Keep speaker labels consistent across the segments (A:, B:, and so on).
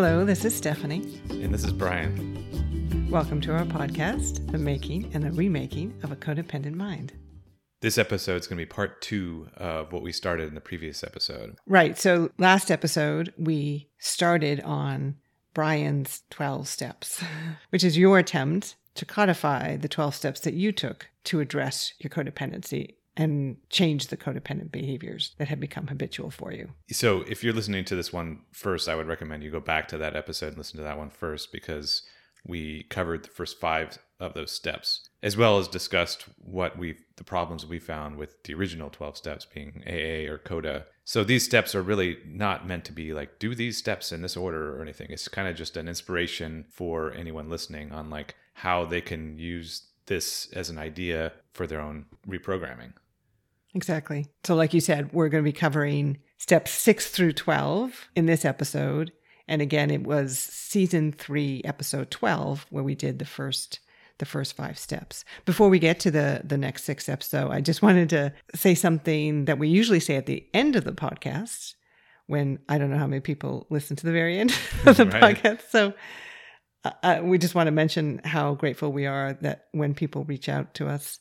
A: Hello, this is Stephanie.
B: And this is Brian.
A: Welcome to our podcast, The Making and the Remaking of a Codependent Mind.
B: This episode is going to be part two of what we started in the previous episode.
A: Right. So, last episode, we started on Brian's 12 steps, which is your attempt to codify the 12 steps that you took to address your codependency and change the codependent behaviors that have become habitual for you.
B: So, if you're listening to this one first, I would recommend you go back to that episode and listen to that one first because we covered the first five of those steps, as well as discussed what we the problems we found with the original 12 steps being AA or CODA. So these steps are really not meant to be like do these steps in this order or anything. It's kind of just an inspiration for anyone listening on like how they can use this as an idea for their own reprogramming.
A: Exactly. So, like you said, we're going to be covering steps six through 12 in this episode. And again, it was season three, episode 12, where we did the first the first five steps. Before we get to the the next six steps though, I just wanted to say something that we usually say at the end of the podcast when I don't know how many people listen to the very end of the right. podcast. So uh, uh, we just want to mention how grateful we are that when people reach out to us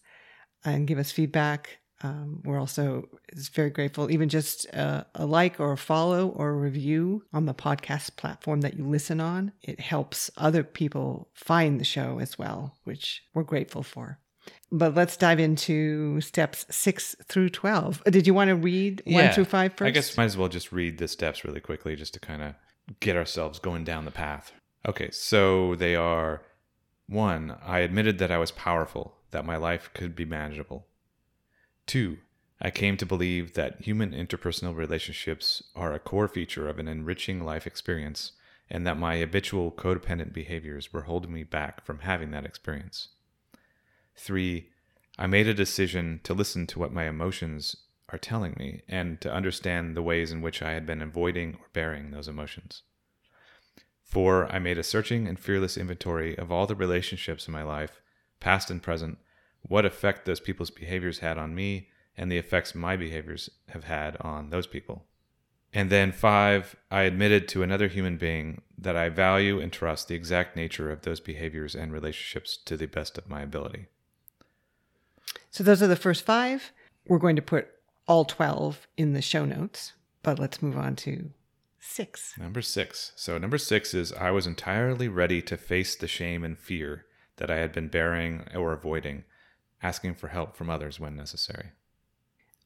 A: and give us feedback, um, we're also very grateful, even just a, a, like or a follow or a review on the podcast platform that you listen on. It helps other people find the show as well, which we're grateful for. But let's dive into steps six through 12. Uh, did you want to read yeah, one through five first?
B: I guess might as well just read the steps really quickly just to kind of get ourselves going down the path. Okay, so they are one, I admitted that I was powerful, that my life could be manageable. Two, I came to believe that human interpersonal relationships are a core feature of an enriching life experience, and that my habitual codependent behaviors were holding me back from having that experience. Three, I made a decision to listen to what my emotions are telling me and to understand the ways in which I had been avoiding or burying those emotions. Four, I made a searching and fearless inventory of all the relationships in my life, past and present, what effect those people's behaviors had on me, and the effects my behaviors have had on those people. And then five, I admitted to another human being that I value and trust the exact nature of those behaviors and relationships to the best of my ability.
A: So those are the first five. We're going to put all 12 in the show notes, but let's move on to six.
B: Number six. So, number six is I was entirely ready to face the shame and fear that I had been burying or avoiding asking for help from others when necessary.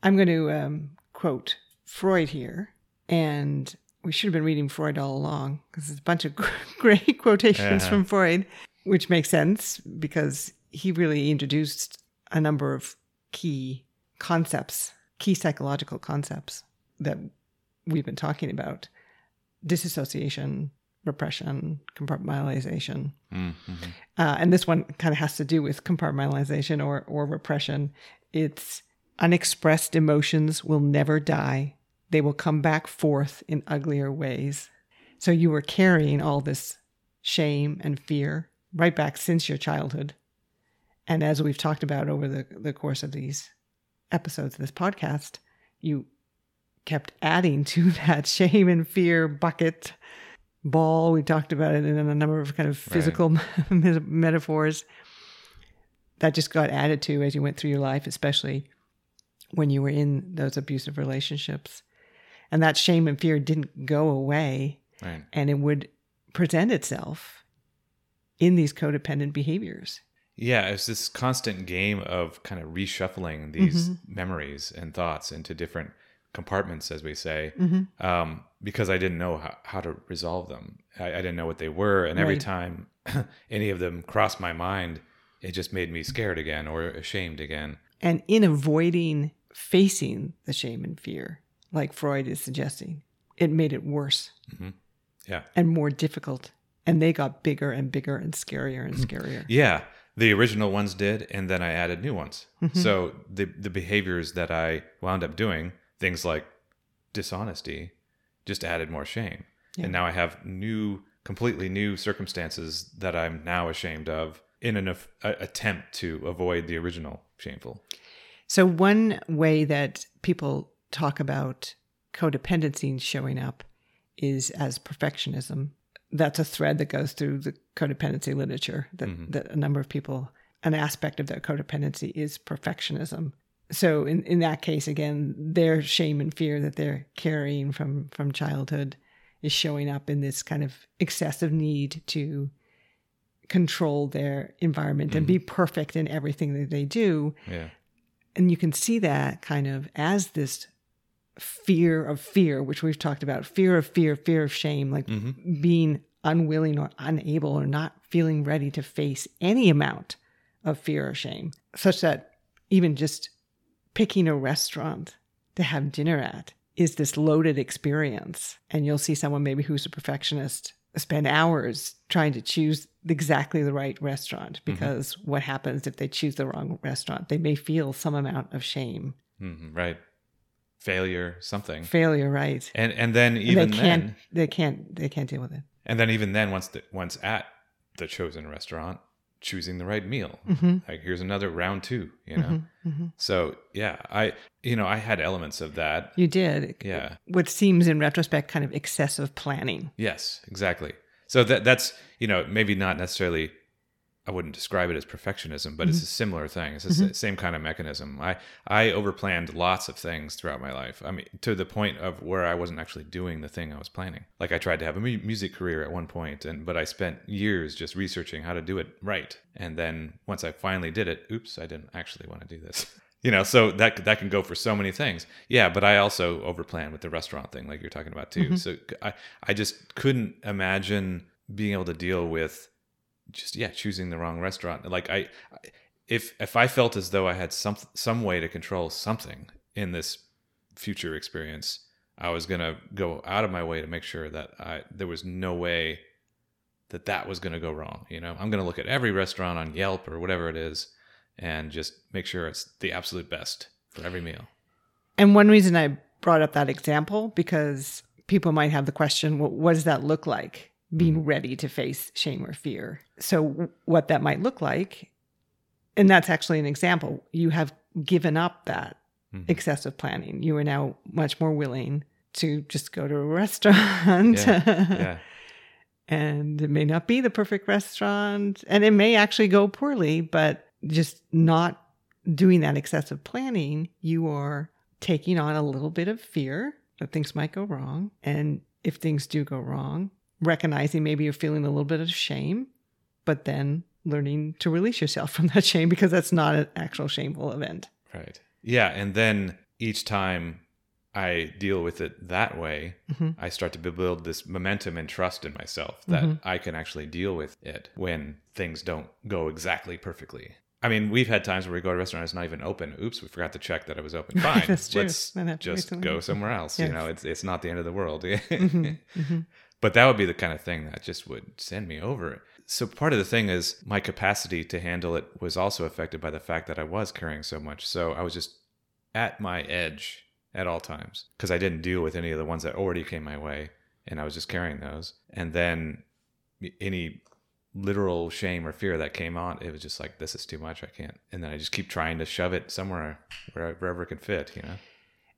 A: I'm going to um, quote Freud here, and we should have been reading Freud all along because there's a bunch of great quotations from Freud, which makes sense because he really introduced a number of key concepts, key psychological concepts that we've been talking about disassociation, repression, compartmentalization. Mm-hmm. Uh, and this one kind of has to do with compartmentalization or, or repression. It's unexpressed emotions will never die, they will come back forth in uglier ways. So you were carrying all this shame and fear right back since your childhood. And as we've talked about over the, the course of these episodes of this podcast, you kept adding to that shame and fear bucket ball. We talked about it in a number of kind of physical right. metaphors that just got added to as you went through your life, especially when you were in those abusive relationships. And that shame and fear didn't go away. Right. And it would present itself in these codependent behaviors.
B: Yeah, it's this constant game of kind of reshuffling these mm-hmm. memories and thoughts into different compartments, as we say, mm-hmm. um, because I didn't know how, how to resolve them. I, I, didn't know what they were. And right. every time any of them crossed my mind, it just made me scared again or ashamed again.
A: And in avoiding facing the shame and fear, like Freud is suggesting, it made it worse.
B: Mm-hmm. Yeah.
A: And more difficult. And they got bigger and bigger and scarier and scarier.
B: yeah. The original ones did, and then I added new ones. Mm-hmm. So the the behaviors that I wound up doing things like dishonesty just added more shame. Yeah. And now I have new, completely new circumstances that I'm now ashamed of in an attempt to avoid the original shameful.
A: So, one way that people talk about codependency showing up is as perfectionism. that's a thread that goes through the codependency literature that,
B: Mm-hmm.
A: that a number of people, an aspect of their codependency is perfectionism. So in, in that case, again, their shame and fear that they're carrying from, from childhood is showing up in this kind of excessive need to control their environment and be mm-hmm. perfect in everything that they do.
B: Yeah.
A: and you can see that kind of as this fear of fear which we've talked about fear of fear fear of shame like mm-hmm. being unwilling or unable or not feeling ready to face any amount of fear or shame such that even just picking a restaurant to have dinner at is this loaded experience. And you'll see someone maybe who's a perfectionist spend hours trying to choose exactly the right restaurant because what happens if they choose the wrong restaurant? They may feel some amount of shame.
B: Hmm Right. Failure, something.
A: failure right.
B: And and then
A: And
B: even
A: they can't
B: then,
A: they can't they can't deal with it.
B: And then even then, once the, once at the chosen restaurant, choosing the right meal.
A: Mm-hmm.
B: Like here's another round two. You know. So yeah, I you know I had elements of that.
A: you did
B: Yeah.
A: what seems in retrospect kind of excessive planning
B: Yes, exactly. So that that's you know maybe not necessarily. I wouldn't describe it as perfectionism, but it's mm-hmm. a similar thing. It's the mm-hmm. s- same kind of mechanism. I I overplanned lots of things throughout my life. I mean, to the point of where I wasn't actually doing the thing I was planning. Like I tried to have a mu- music career at one point, and but I spent years just researching how to do it right. And then once I finally did it, oops, I didn't actually want to do this. You know, so that that can go for so many things. Yeah, but I also overplanned with the restaurant thing, like you're talking about too. Mm-hmm. So I I just couldn't imagine being able to deal with just yeah choosing the wrong restaurant. Like i if if i felt as though i had some some way to control something in this future experience i was going to go out of my way to make sure that i there was no way that that was going to go wrong you know? I'm going to look at every restaurant on yelp or whatever it is and just make sure it's the absolute best for every meal.
A: And one reason I brought up that example because people might have the question, well, what does that look like? Being ready to face shame or fear. So what that might look like, and that's actually an example. You have given up that
B: Mhm.
A: excessive planning. You are now much more willing to just go to a restaurant.
B: yeah
A: and it may not be the perfect restaurant and it may actually go poorly but just not doing that excessive planning you are taking on a little bit of fear that things might go wrong and if things do go wrong recognizing maybe you're feeling a little bit of shame but then learning to release yourself from that shame because that's not an actual shameful event
B: right yeah and then each time i deal with it that way
A: Mhm.
B: I start to build this momentum and trust in myself that
A: Mm-hmm.
B: I can actually deal with it when things don't go exactly perfectly. I mean, we've had times where we go to a restaurant, it's not even open. Oops, we forgot to check that it was open. Fine,
A: That's true.
B: let's just
A: recently.
B: go somewhere else. You know, it's it's not the end of the world.
A: Mm-hmm.
B: But that would be the kind of thing that just would send me over. So part of the thing is my capacity to handle it was also affected by the fact that I was carrying so much. So I was just at my edge at all times because I didn't deal with any of the ones that already came my way and I was just carrying those. And then any literal shame or fear that came on, it was just like, this is too much. I can't. And then I just keep trying to shove it somewhere where, wherever it could fit, you know?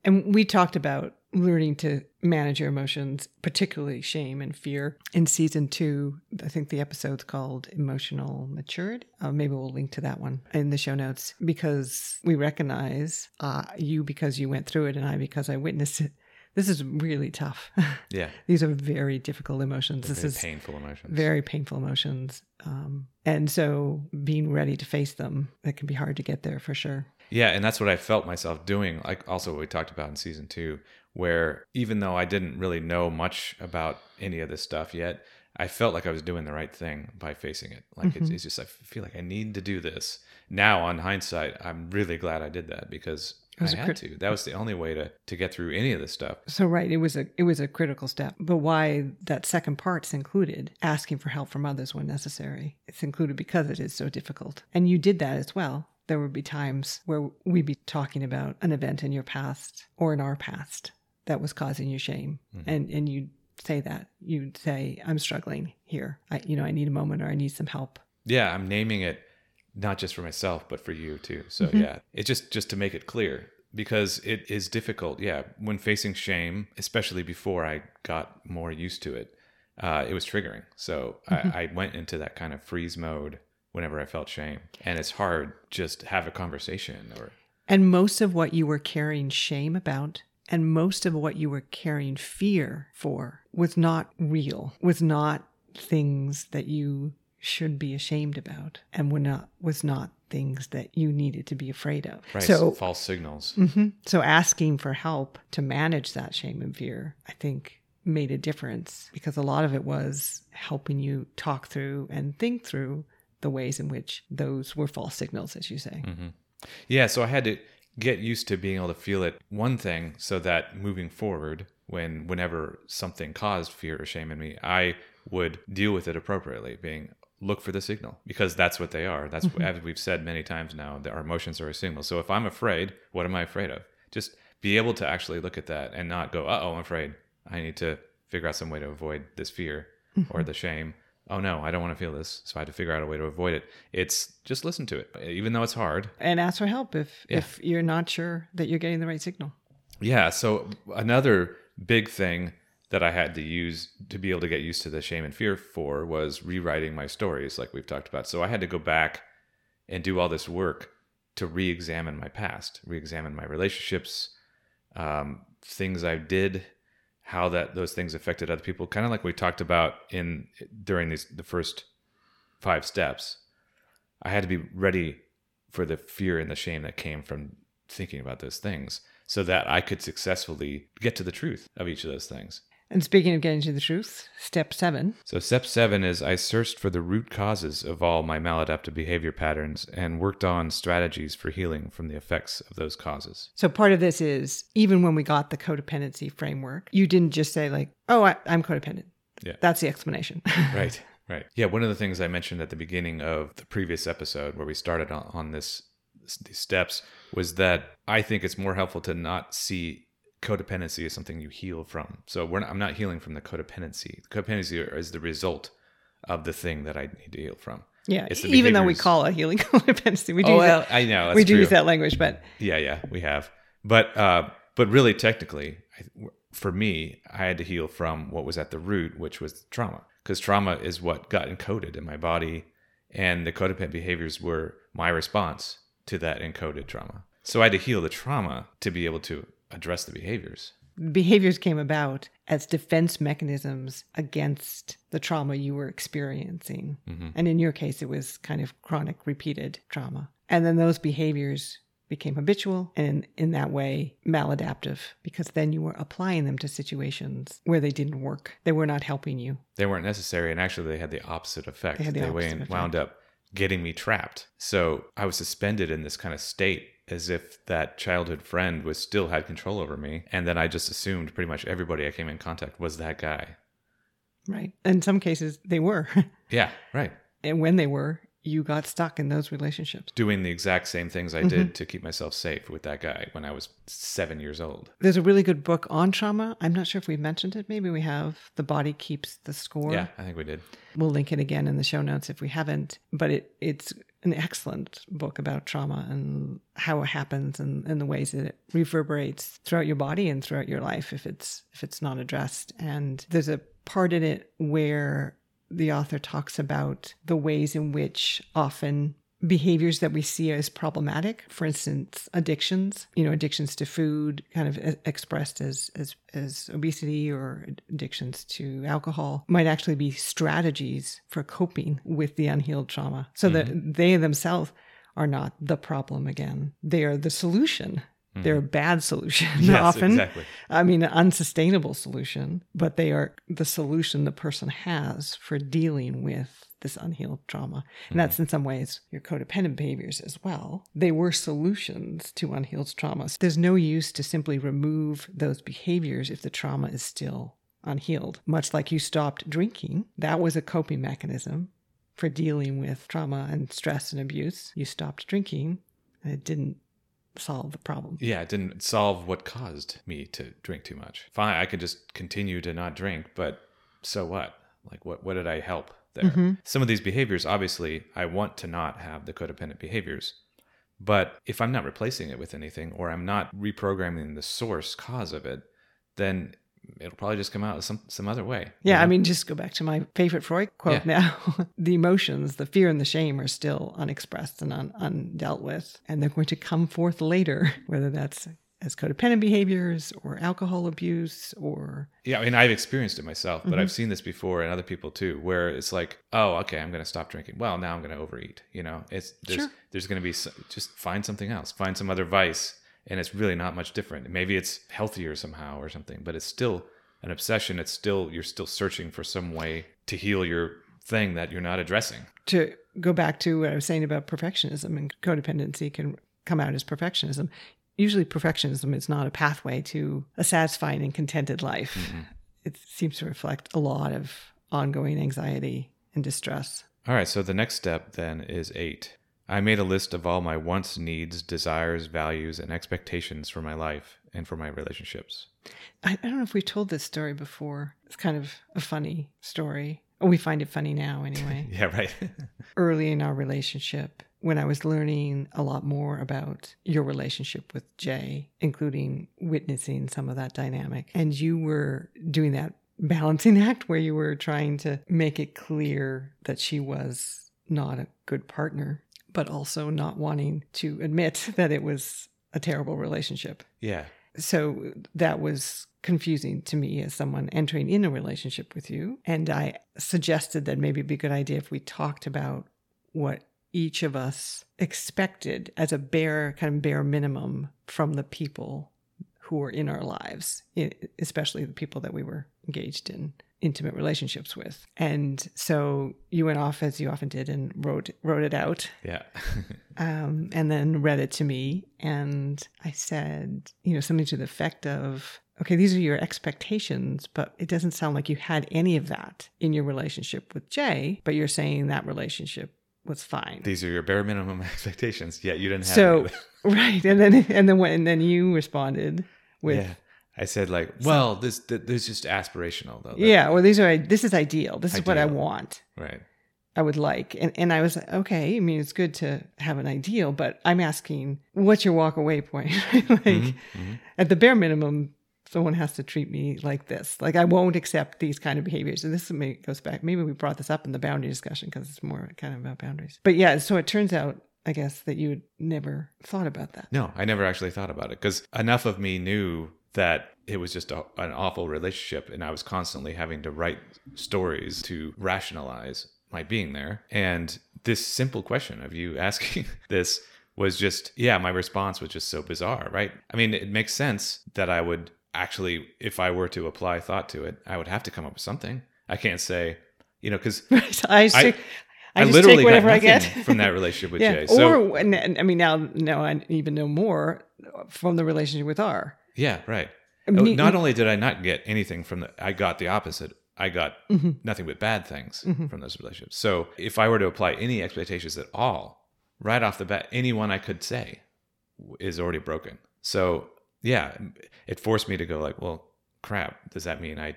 A: And we talked about learning to manage your emotions, particularly shame and fear, in season two. I think the episode's called Emotional Maturity. Uh, maybe we'll link to that one in the show notes because we recognize uh, you because you went through it and I because I witnessed it. This is really tough.
B: Yeah.
A: These are very difficult emotions. This
B: Very
A: is
B: painful emotions.
A: very painful emotions. Um, and so being ready to face them, it can be hard to get there for sure.
B: Yeah, and that's what I felt myself doing. Like also what we talked about in season two, where even though I didn't really know much about any of this stuff yet, I felt like I was doing the right thing by facing it. Like
A: Mm-hmm.
B: it's, it's just I feel like I need to do this. Now, on hindsight, I'm really glad I did that because I had
A: crit-
B: to. That was the only way to to get through any of this stuff.
A: So right, it was a it was a critical step. But why that second part's included, asking for help from others when necessary. It's included because it is so difficult. And you did that as well. There would be times where we'd be talking about an event in your past or in our past that was causing you shame. And and you'd say that. You'd say, I'm struggling here. I you know, I need a moment or I need some help.
B: Yeah, I'm naming it not just for myself but for you too. So
A: Mm-hmm.
B: yeah, it just just to make it clear because it is difficult. Yeah, when facing shame, especially before I got more used to it, uh, it was triggering. So
A: Mm-hmm.
B: I, I went into that kind of freeze mode whenever I felt shame. And it's hard just to have a conversation or
A: And most of what you were carrying shame about and most of what you were carrying fear for was not real, was not things that you should be ashamed about and were not was not things that you needed to be afraid of.
B: right,
A: So
B: false signals.
A: Mhm. so asking for help to manage that shame and fear, I think made a difference because a lot of it was helping you talk through and think through the ways in which those were false signals as you say. Mm-hmm.
B: Yeah, so I had to get used to being able to feel it one thing so that moving forward when whenever something caused fear or shame in me, I would deal with it appropriately, being look for the signal because that's what they are. That's mm-hmm. as we've said many times now, that our emotions are a signal. So if I'm afraid, what am I afraid of? Just be able to actually look at that and not go, "Uh-oh, I'm afraid. I need to figure out some way to avoid this fear or mm-hmm. the shame." Oh no, I don't want to feel this. So I had to figure out a way to avoid it. It's just listen to it. Even though it's hard,
A: and ask for help if
B: Yeah.
A: if you're not sure that you're getting the right signal.
B: Yeah. So another big thing that I had to use to be able to get used to the shame and fear for was rewriting my stories, like we've talked about. So I had to go back and do all this work to re-examine my past, re-examine my relationships, um, things I did, how that those things affected other people. Kind of like we talked about in during these the first five steps. I had to be ready for the fear and the shame that came from thinking about those things so that I could successfully get to the truth of each of those things.
A: And speaking of getting to the truth, step seven.
B: So, step seven is I searched for the root causes of all my maladaptive behavior patterns and worked on strategies for healing from the effects of those causes.
A: So part of this is even when we got the codependency framework, you didn't just say like, "Oh, I, I'm codependent."
B: Yeah.
A: That's the explanation.
B: Right, right. Yeah, one of the things I mentioned at the beginning of the previous episode where we started on, on this these steps was that I think it's more helpful to not see codependency is something you heal from. So we're not, I'm not healing from the codependency. Codependency is the result of the thing that I need to heal from.
A: yeah. Even though we call it healing codependency, we do
B: oh, well,
A: that,
B: I know that's
A: we do
B: true.
A: use that language, but
B: Yeah, yeah, we have. But uh, but really, technically, I, for me, I had to heal from what was at the root, which was trauma, because trauma is what got encoded in my body, and the codependent behaviors were my response to that encoded trauma. So I had to heal the trauma to be able to address the behaviors.
A: behaviors came about as defense mechanisms against the trauma you were experiencing.
B: Mm-hmm.
A: And in your case, it was kind of chronic, repeated trauma. And then those behaviors became habitual and in that way maladaptive because then you were applying them to situations where they didn't work. They were not helping you.
B: They weren't necessary, and actually, they had the opposite effect.
A: They had the opposite
B: wound-
A: effect.
B: wound up getting me trapped. So I was suspended in this kind of state as if that childhood friend was still had control over me, and then I just assumed pretty much everybody I came in contact was that guy.
A: Right. In some cases, they were.
B: Yeah, right.
A: and when they were, you got stuck in those relationships.
B: Doing the exact same things I
A: Mm-hmm.
B: did to keep myself safe with that guy when I was seven years old.
A: There's a really good book on trauma. I'm not sure if we mentioned it. Maybe we have. The Body Keeps the Score.
B: Yeah, I think we did.
A: We'll link it again in the show notes if we haven't. But it, it's an excellent book about trauma and how it happens and, and the ways that it reverberates throughout your body and throughout your life if it's if it's not addressed. And there's a part in it where the author talks about the ways in which often behaviors that we see as problematic. For instance addictions you know addictions to food kind of expressed as as as obesity or addictions to alcohol might actually be strategies for coping with the unhealed trauma. So that mm-hmm. they themselves are not the problem again. They are the solution. Mm-hmm. They're a bad solution
B: Yes,
A: often.
B: exactly.
A: I mean, an unsustainable solution, but they are the solution the person has for dealing with this unhealed trauma. And mm-hmm. that's in some ways your codependent behaviors as well. They were solutions to unhealed trauma. So there's no use to simply remove those behaviors if the trauma is still unhealed. Much like you stopped drinking, that was a coping mechanism for dealing with trauma and stress and abuse. You stopped drinking, and it didn't solve the problem.
B: Yeah, it didn't solve what caused me to drink too much. Fine, I could just continue to not drink, but so what? Like, what, what did I help there? Mm-hmm. Some of these behaviors, obviously, I want to not have the codependent behaviors. But if I'm not replacing it with anything or I'm not reprogramming the source cause of it, then it'll probably just come out some some other way.
A: Yeah, I mean, just go back to my favorite Freud quote now. the emotions, the fear and the shame are still unexpressed and un- undealt with, and they're going to come forth later, whether that's as codependent behaviors or alcohol abuse or
B: yeah i mean i've experienced it myself but
A: Mm-hmm.
B: i've seen this before and other people too where it's like oh okay i'm going to stop drinking well now i'm going to overeat you know it's there's
A: Sure.
B: there's going to be s just find something else find some other vice and it's really not much different maybe it's healthier somehow or something but it's still an obsession it's still you're still searching for some way to heal your thing that you're not addressing
A: to go back to what I was saying about perfectionism and codependency can come out as perfectionism. Usually, perfectionism is not a pathway to a satisfying and contented life. Mm-hmm. It seems to reflect a lot of ongoing anxiety and distress.
B: all right so the next step then is eight i made a list of all my wants needs desires values and expectations for my life and for my relationships
A: I, I don't know if we told this story before. It's kind of a funny story. We find it funny now, anyway.
B: yeah right
A: Early in our relationship, when I was learning a lot more about your relationship with Jay, including witnessing some of that dynamic, and you were doing that balancing act where you were trying to make it clear that she was not a good partner, but also not wanting to admit that it was a terrible relationship.
B: Yeah.
A: So that was confusing to me as someone entering in a relationship with you. And I suggested that maybe it'd be a good idea if we talked about what each of us expected as a bare, kind of bare minimum from the people who were in our lives, especially the people that we were engaged in intimate relationships with. And so you went off as you often did and wrote wrote it out
B: yeah
A: um, and then read it to me. And I said, you know, something to the effect of, okay, these are your expectations, but it doesn't sound like you had any of that in your relationship with Jay, but you're saying that relationship was fine.
B: these are your bare minimum expectations yet you didn't have
A: so,
B: any of it.
A: right. And then, and then, when, and then you responded with,
B: yeah i said like well this th- this is just aspirational though That-
A: yeah, well, these are, this is ideal. This is what I want.
B: right
A: I would like. And and I was like, okay, I mean it's good to have an ideal, but I'm asking what's your walk away point? like
B: Mhm.
A: at the bare minimum, someone has to treat me like this. Like I won't accept these kind of behaviors. And this goes back, maybe we brought this up in the boundary discussion because it's more kind of about boundaries. But yeah, so it turns out, I guess, that you never thought about that.
B: no i never actually thought about it because enough of me knew that it was just a, an awful relationship and i was constantly having to write stories to rationalize my being there and this simple question of you asking this was just yeah my response was just so bizarre right i mean it makes sense that i would actually if i were to apply thought to it i would have to come up with something i can't say you know because
A: I,
B: I-
A: I,
B: I, literally
A: take whatever
B: got
A: I get
B: from that relationship with
A: yeah.
B: Jay. So
A: or I mean now now I even know more from the relationship with R.
B: yeah, right.
A: I mean,
B: Oh, not only did I not get anything from the, I got the opposite. I got
A: Mhm.
B: nothing but bad things
A: Mhm.
B: from those relationships. So if I were to apply any expectations at all, right off the bat, anyone I could say is already broken. So yeah, it forced me to go like, well, crap. Does that mean I,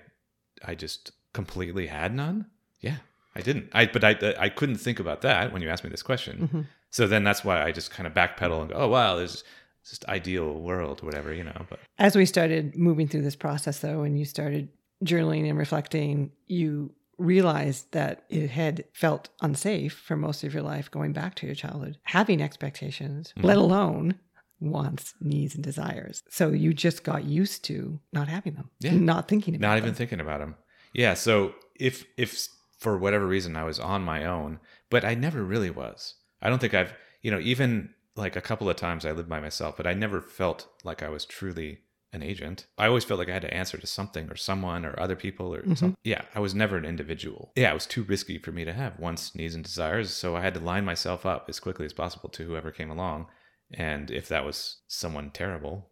B: I just completely had none? Yeah, I didn't. I but I I couldn't think about that when you asked me this question.
A: Mhm.
B: So then that's why I just kind of backpedal and go, oh wow, there's just ideal world, whatever, you know. But
A: As we started moving through this process, though, and you started journaling and reflecting, you realized that it had felt unsafe for most of your life going back to your childhood, having expectations,
B: Mhm.
A: let alone wants, needs, and desires. So you just got used to not having them,
B: Yeah.
A: not thinking about
B: not even thinking about them. Yeah. So if if for whatever reason I was on my own, but I never really was. I don't think I've you know even like a couple of times I lived by myself, but I never felt like I was truly an agent. I always felt like I had to answer to something or someone or other people or
A: Mhm.
B: something. Yeah, I was never an individual. Yeah, it was too risky for me to have wants, needs, and desires. So I had to line myself up as quickly as possible to whoever came along. And if that was someone terrible,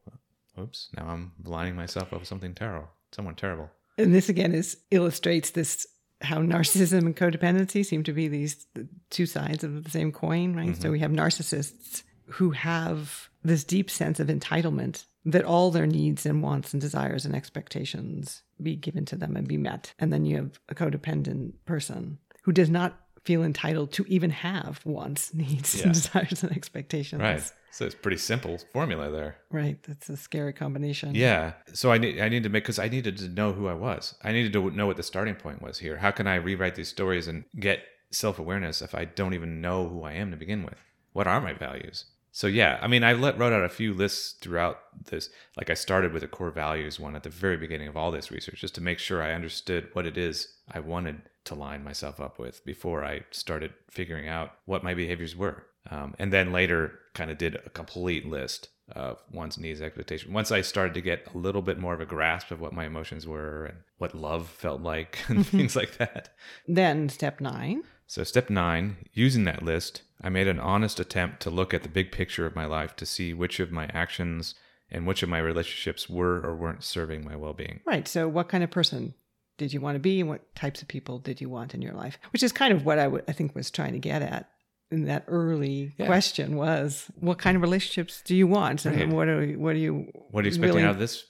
B: oops, now I'm lining myself up with something terrible. Someone terrible.
A: And this again is illustrates this how narcissism and codependency seem to be these two sides of the same coin, right? So mm-hmm. we have narcissists who have this deep sense of entitlement that all their needs and wants and desires and expectations be given to them and be met. And then you have a codependent person who does not feel entitled to even have wants, needs,
B: Yeah.
A: and desires and expectations.
B: Right. So it's pretty simple formula there.
A: Right. That's a scary combination.
B: Yeah. So I need I need to make because I needed to know who I was. I needed to know what the starting point was here. How can I rewrite these stories and get self awareness if I don't even know who I am to begin with? What are my values? So yeah, I mean, I let, wrote out a few lists throughout this. Like I started with a core values one at the very beginning of all this research, just to make sure I understood what it is I wanted to line myself up with before I started figuring out what my behaviors were. Um, and then later, kind of did a complete list of wants, needs, expectations. Once I started to get a little bit more of a grasp of what my emotions were and what love felt like and things like that.
A: Then step nine.
B: So, step nine, using that list, I made an honest attempt to look at the big picture of my life to see which of my actions and which of my relationships were or weren't serving my well being.
A: Right. So, what kind of person did you want to be and what types of people did you want in your life? Which is kind of what I, w- I think was trying to get at in that early yeah. question was what kind of relationships do you want and what are what are you
B: what are you expecting out of this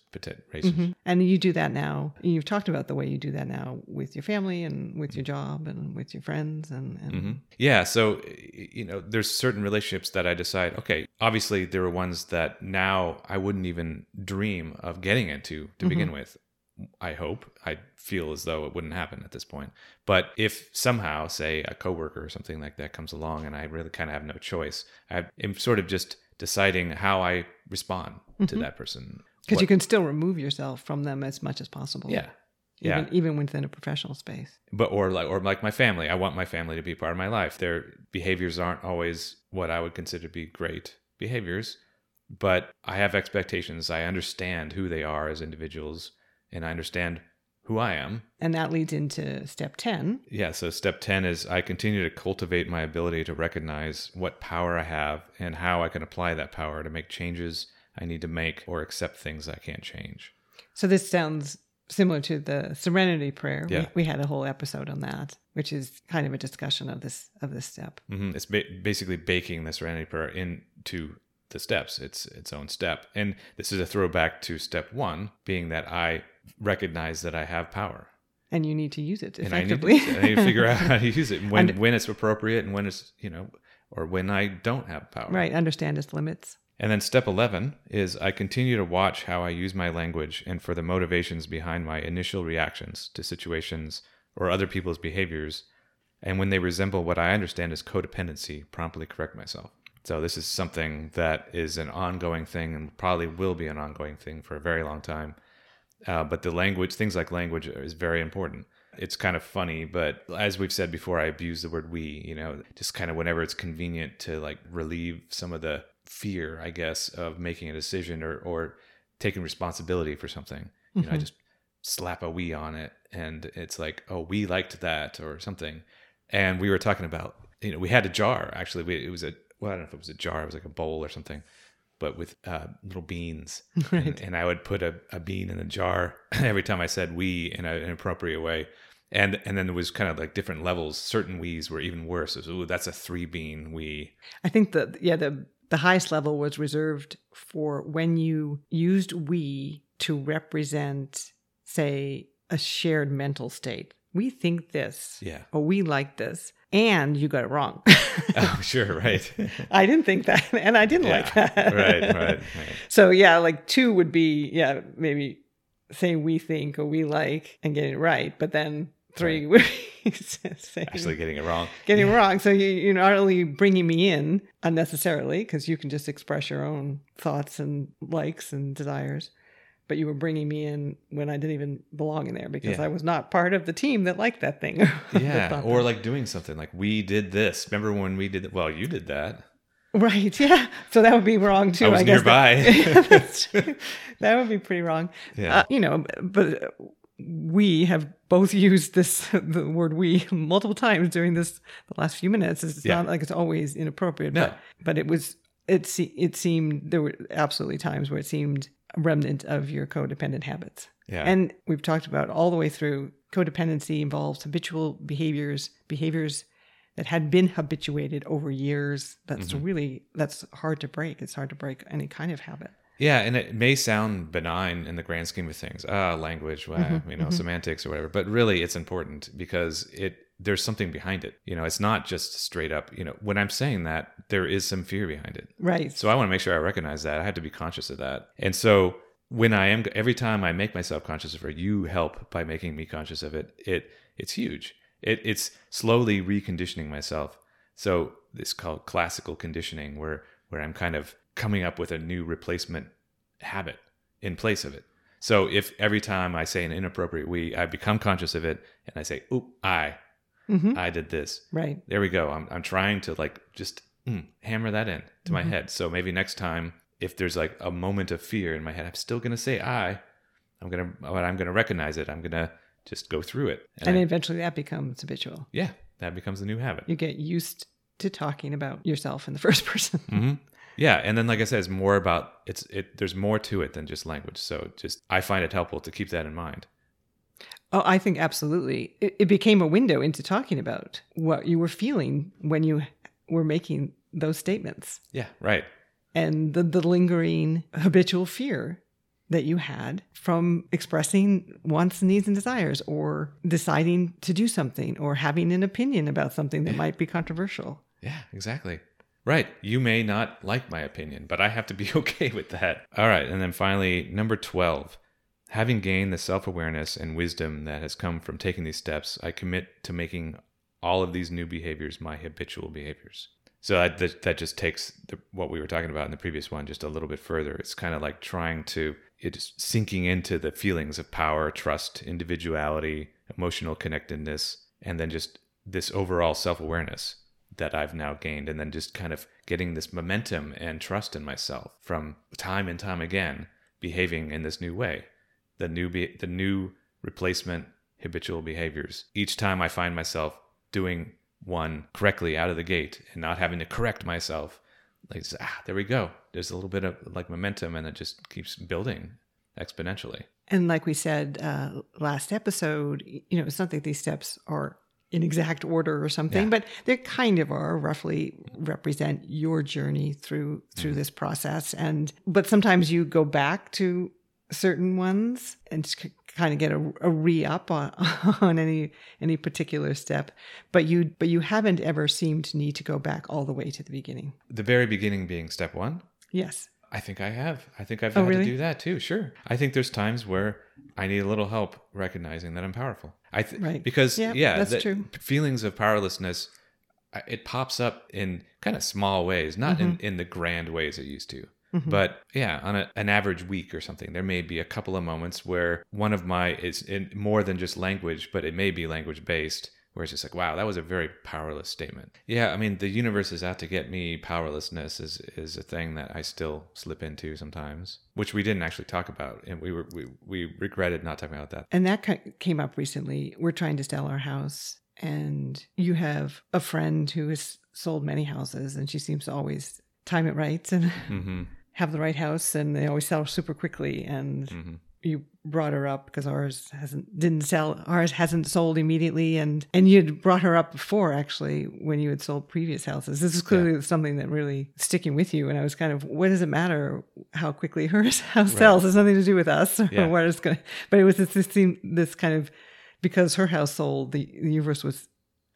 B: Mm-hmm.
A: And you do that now. You've talked about the way you do that now with your family and with your job and with your friends and, and...
B: Mm-hmm. yeah. So you know, there's certain relationships that I decide. Okay, obviously there are ones that now I wouldn't even dream of getting into to mm-hmm. begin with. I hope. I feel as though it wouldn't happen at this point. But if somehow, say, a coworker or something like that comes along and I really kind of have no choice, I'm sort of just deciding how I respond mm-hmm. to that person.
A: Because you can still remove yourself from them as much as possible.
B: Yeah.
A: Even, yeah. even within a professional space.
B: But or like or like my family. I want my family to be part of my life. Their behaviors aren't always what I would consider to be great behaviors, but I have expectations. I understand who they are as individuals and I understand who I am.
A: And that leads into step 10.
B: Yeah. So, step 10 is I continue to cultivate my ability to recognize what power I have and how I can apply that power to make changes I need to make or accept things I can't change.
A: So this sounds similar to the serenity prayer. Yeah. We, we had a whole episode on that, which is kind of a discussion of this of this step.
B: Mm-hmm. It's ba- basically baking the serenity prayer into the steps. It's its own step, and this is a throwback to step one, being that I recognize that I have power.
A: And you need to use it effectively.
B: I need, to, I need to figure out how to use it when when it's appropriate and when it's you know or when I don't have power.
A: Right. Understand its limits.
B: And then step 11 is I continue to watch how I use my language and for the motivations behind my initial reactions to situations or other people's behaviors. And when they resemble what I understand as codependency, promptly correct myself. So this is something that is an ongoing thing and probably will be an ongoing thing for a very long time. Uh, but the language, things like language, is very important. It's kind of funny, but as we've said before, I abuse the word "we." You know, just kind of whenever it's convenient to like relieve some of the fear, I guess, of making a decision or or taking responsibility for something. You mm-hmm. know, I mm-hmm. just slap a we on it, and it's like, oh, we liked that or something. And we were talking about, you know, we had a jar actually. We, it was a well, I don't know if it was a jar, it was like a bowl or something, but with uh, little beans. Right. And, and, I would put a, a bean in a jar every time I said we in a, an appropriate way. And and then there was kind of like different levels. Certain wees were even worse. It was, ooh, that's a three bean we.
A: I think that yeah, the the highest level was reserved for when you used we to represent, say, a shared mental state. We think this,
B: yeah,
A: or we like this, and you got it wrong.
B: oh, sure, right.
A: I didn't think that, and I didn't yeah, like that.
B: right, right, right.
A: So yeah, like two would be yeah maybe saying we think or we like and getting it right, but then three right.
B: actually getting it wrong
A: getting yeah. it wrong so you, you're not only bringing me in unnecessarily because you can just express your own thoughts and likes and desires but you were bringing me in when I didn't even belong in there because yeah. I was not part of the team that liked that thing.
B: yeah, that or like doing something like we did this. Remember when we did? Well, you did that.
A: Right. Yeah. So that would be wrong too.
B: I was
A: I
B: guess nearby.
A: That, that, would be pretty wrong.
B: Yeah.
A: Uh, you know, but we have both used this the word we multiple times during this the last few minutes. It's yeah. not like it's always inappropriate, no. but but it was it it seemed there were absolutely times where it seemed a remnant of your codependent habits.
B: Yeah.
A: And we've talked about all the way through codependency involves habitual behaviors, behaviors that had been habituated over years. That's mm-hmm. really that's hard to break. It's hard to break any kind of habit.
B: Yeah, and it may sound benign in the grand scheme of things. Ah, language, well, mm-hmm, you know, mm-hmm. semantics or whatever. But really, it's important because it there's something behind it. You know, it's not just straight up, you know, when I'm saying that, there is some fear behind it.
A: Right.
B: So I want to make sure I recognize that. I have to be conscious of that. And so when I am every time I make myself conscious of it, you help by making me conscious of it. It it's huge. It it's slowly reconditioning myself. So this called classical conditioning where where I'm kind of coming up with a new replacement habit in place of it. So if every time I say an inappropriate we, I become conscious of it and I say, oop, I,
A: Mhm.
B: I did this.
A: Right.
B: There we go. I'm, I'm trying to like just mm, hammer that in to my
A: Mhm.
B: head. So maybe next time, if there's like a moment of fear in my head, I'm still going to say I, I'm going to, but I'm going to recognize it. I'm going to just go through it.
A: And
B: I-
A: eventually that becomes habitual.
B: yeah, that becomes the new habit.
A: You get used to talking about yourself in the first person.
B: hmm Yeah, and then like I said, it's more about it's it. There's more to it than just language. So just I find it helpful to keep that in mind.
A: Oh, I think absolutely. It, it became a window into talking about what you were feeling when you were making those statements
B: Yeah, right.
A: and the, the lingering habitual fear that you had from expressing wants, needs, and desires or deciding to do something or having an opinion about something that might be controversial.
B: Yeah, exactly. Right. You may not like my opinion, but I have to be okay with that. All right. And then finally, number 12. Having gained the self awareness and wisdom that has come from taking these steps, I commit to making all of these new behaviors my habitual behaviors. So that, that, just takes the, what we were talking about in the previous one just a little bit further. It's kind of like trying to, it's sinking into the feelings of power, trust, individuality, emotional connectedness, and then just this overall self awareness that I've now gained, and then just kind of getting this momentum and trust in myself from time and time again, behaving in this new way, the new be- the new replacement habitual behaviors. Each time I find myself doing one correctly out of the gate and not having to correct myself, like ah, there we go. There's a little bit of like momentum, and it just keeps building exponentially.
A: And like we said uh, last episode, you know, it's not that these steps are in exact order or something,
B: Yeah.
A: but they kind of are roughly represent your journey through through
B: Mm-hmm.
A: this process. And but sometimes you go back to certain ones and just kind of get a, a re up on, on any any particular step. But you but you haven't ever seemed to need to go back all the way to the beginning.
B: The very beginning being step one.
A: Yes.
B: I think I have. I think I've
A: Oh,
B: had
A: really?
B: to do that too. Sure. I think there's times where I need a little help recognizing that I'm powerful. I th-
A: Right.
B: because
A: Yeah,
B: yeah,
A: that's true.
B: Feelings of powerlessness, it pops up in kind of small ways, not in,
A: Mm-hmm.
B: in the grand ways it used to. But yeah, on a, an average week or something, there may be a couple of moments where one of my is in more than just language, but it may be language based, where it's just like, wow, that was a very powerless statement. Yeah, I mean, the universe is out to get me. Powerlessness is is a thing that I still slip into sometimes, which we didn't actually talk about, and we were we, we regretted not talking about that.
A: And that came up recently. We're trying to sell our house, and you have a friend who has sold many houses, and she seems to always time it right and
B: hmm
A: have the right house, and they always sell super quickly. And
B: hmm
A: you brought her up because ours hasn't didn't sell ours hasn't sold immediately and and you'd brought her up before actually when you had sold previous houses this is clearly something that really sticking with you and i was kind of what does it matter how quickly her house sells it's nothing to do with us or
B: Yeah.
A: what it's going but it was this, this seemed this kind of because her house sold the, the universe was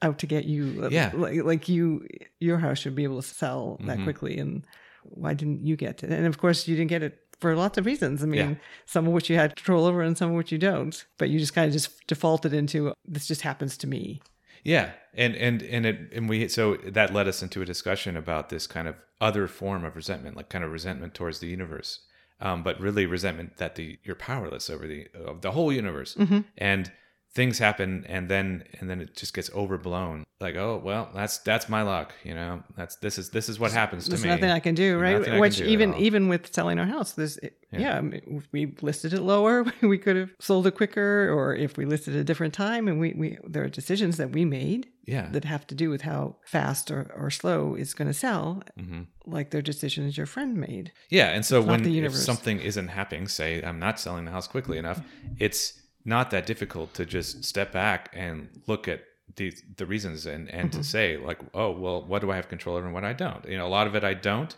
A: out to get you
B: Yeah.
A: like, like you your house should be able to sell that
B: Mhm.
A: quickly and why didn't you get it? And of course you didn't get it for lots of reasons. I mean
B: Yeah.
A: some of which you had control over and some of which you don't. But you just kind of just defaulted into this just happens to me.
B: Yeah, and and and it and we so that led us into a discussion about this kind of other form of resentment, like kind of resentment towards the universe, um, but really resentment that the you're powerless over the of the whole universe,
A: Mhm.
B: and things happen, and then and then it just gets overblown. Like, oh well, that's that's my luck, you know. That's this is this is what happens to
A: there's
B: me.
A: nothing i can do
B: Nothing
A: right
B: can
A: which
B: do
A: even even with selling our house there's
B: Yeah.
A: yeah, I mean, if we listed it lower we could have sold it quicker or if we listed at a different time and we, we there are decisions that we made
B: yeah,
A: that have to do with how fast or, or slow it's going to sell
B: hmm
A: like they're decisions your friend made
B: Yeah, and so
A: It's
B: when if something isn't happening, say I'm not selling the house quickly enough, it's not that difficult to just step back and look at the the reasons and and
A: Mm-hmm.
B: to say like, oh well, what do I have control over and what I don't? You know, a lot of it I don't,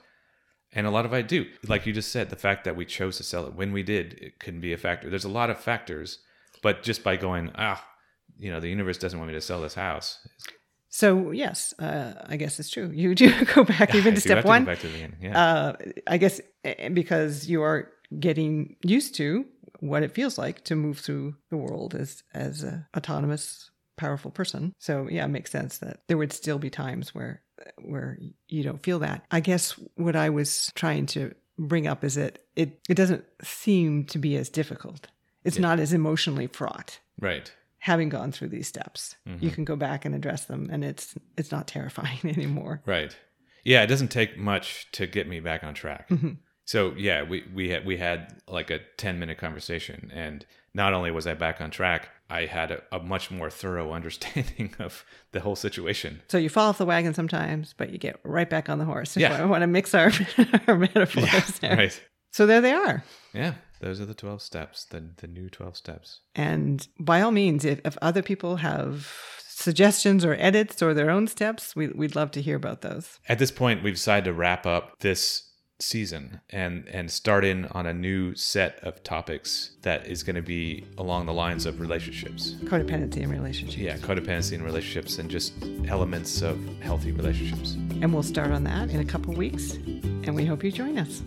B: and a lot of it I do. Like you just said, the fact that we chose to sell it when we did, it can be a factor. There's a lot of factors, but just by going ah. you know, the universe doesn't want me to sell this house.
A: So yes, uh, I guess it's true. You do go back even to step
B: to
A: one.
B: back to the beginning. Yeah.
A: Uh, I guess eh, because you are getting used to what it feels like to move through the world as as a autonomous, powerful person. So yeah, it makes sense that there would still be times where where you don't feel that. I guess what I was trying to bring up is that it it doesn't seem to be as difficult. It's not as emotionally fraught
B: right.
A: having gone through these steps.
B: Mm-hmm.
A: You can go back and address them and it's it's not terrifying anymore.
B: Right. Yeah, it doesn't take much to get me back on track.
A: Mm-hmm.
B: So yeah, we we had we had like a ten minute conversation, and not only was I back on track, I had a, a much more thorough understanding of the whole situation.
A: So you fall off the wagon sometimes, but you get right back on the horse.
B: Yeah.
A: I want to mix our, our metaphors there.
B: Right.
A: So there they are.
B: Yeah, those are the twelve steps, the the new twelve steps.
A: And by all means, if, if other people have suggestions or edits or their own steps, we, we'd love to hear about those.
B: At this point, we've decided to wrap up this season and and start in on a new set of topics that is going to be along the lines of relationships.
A: Codependency and relationships.
B: Yeah, codependency in relationships and just elements of healthy relationships.
A: And we'll start on that in a couple weeks. And we hope you join us.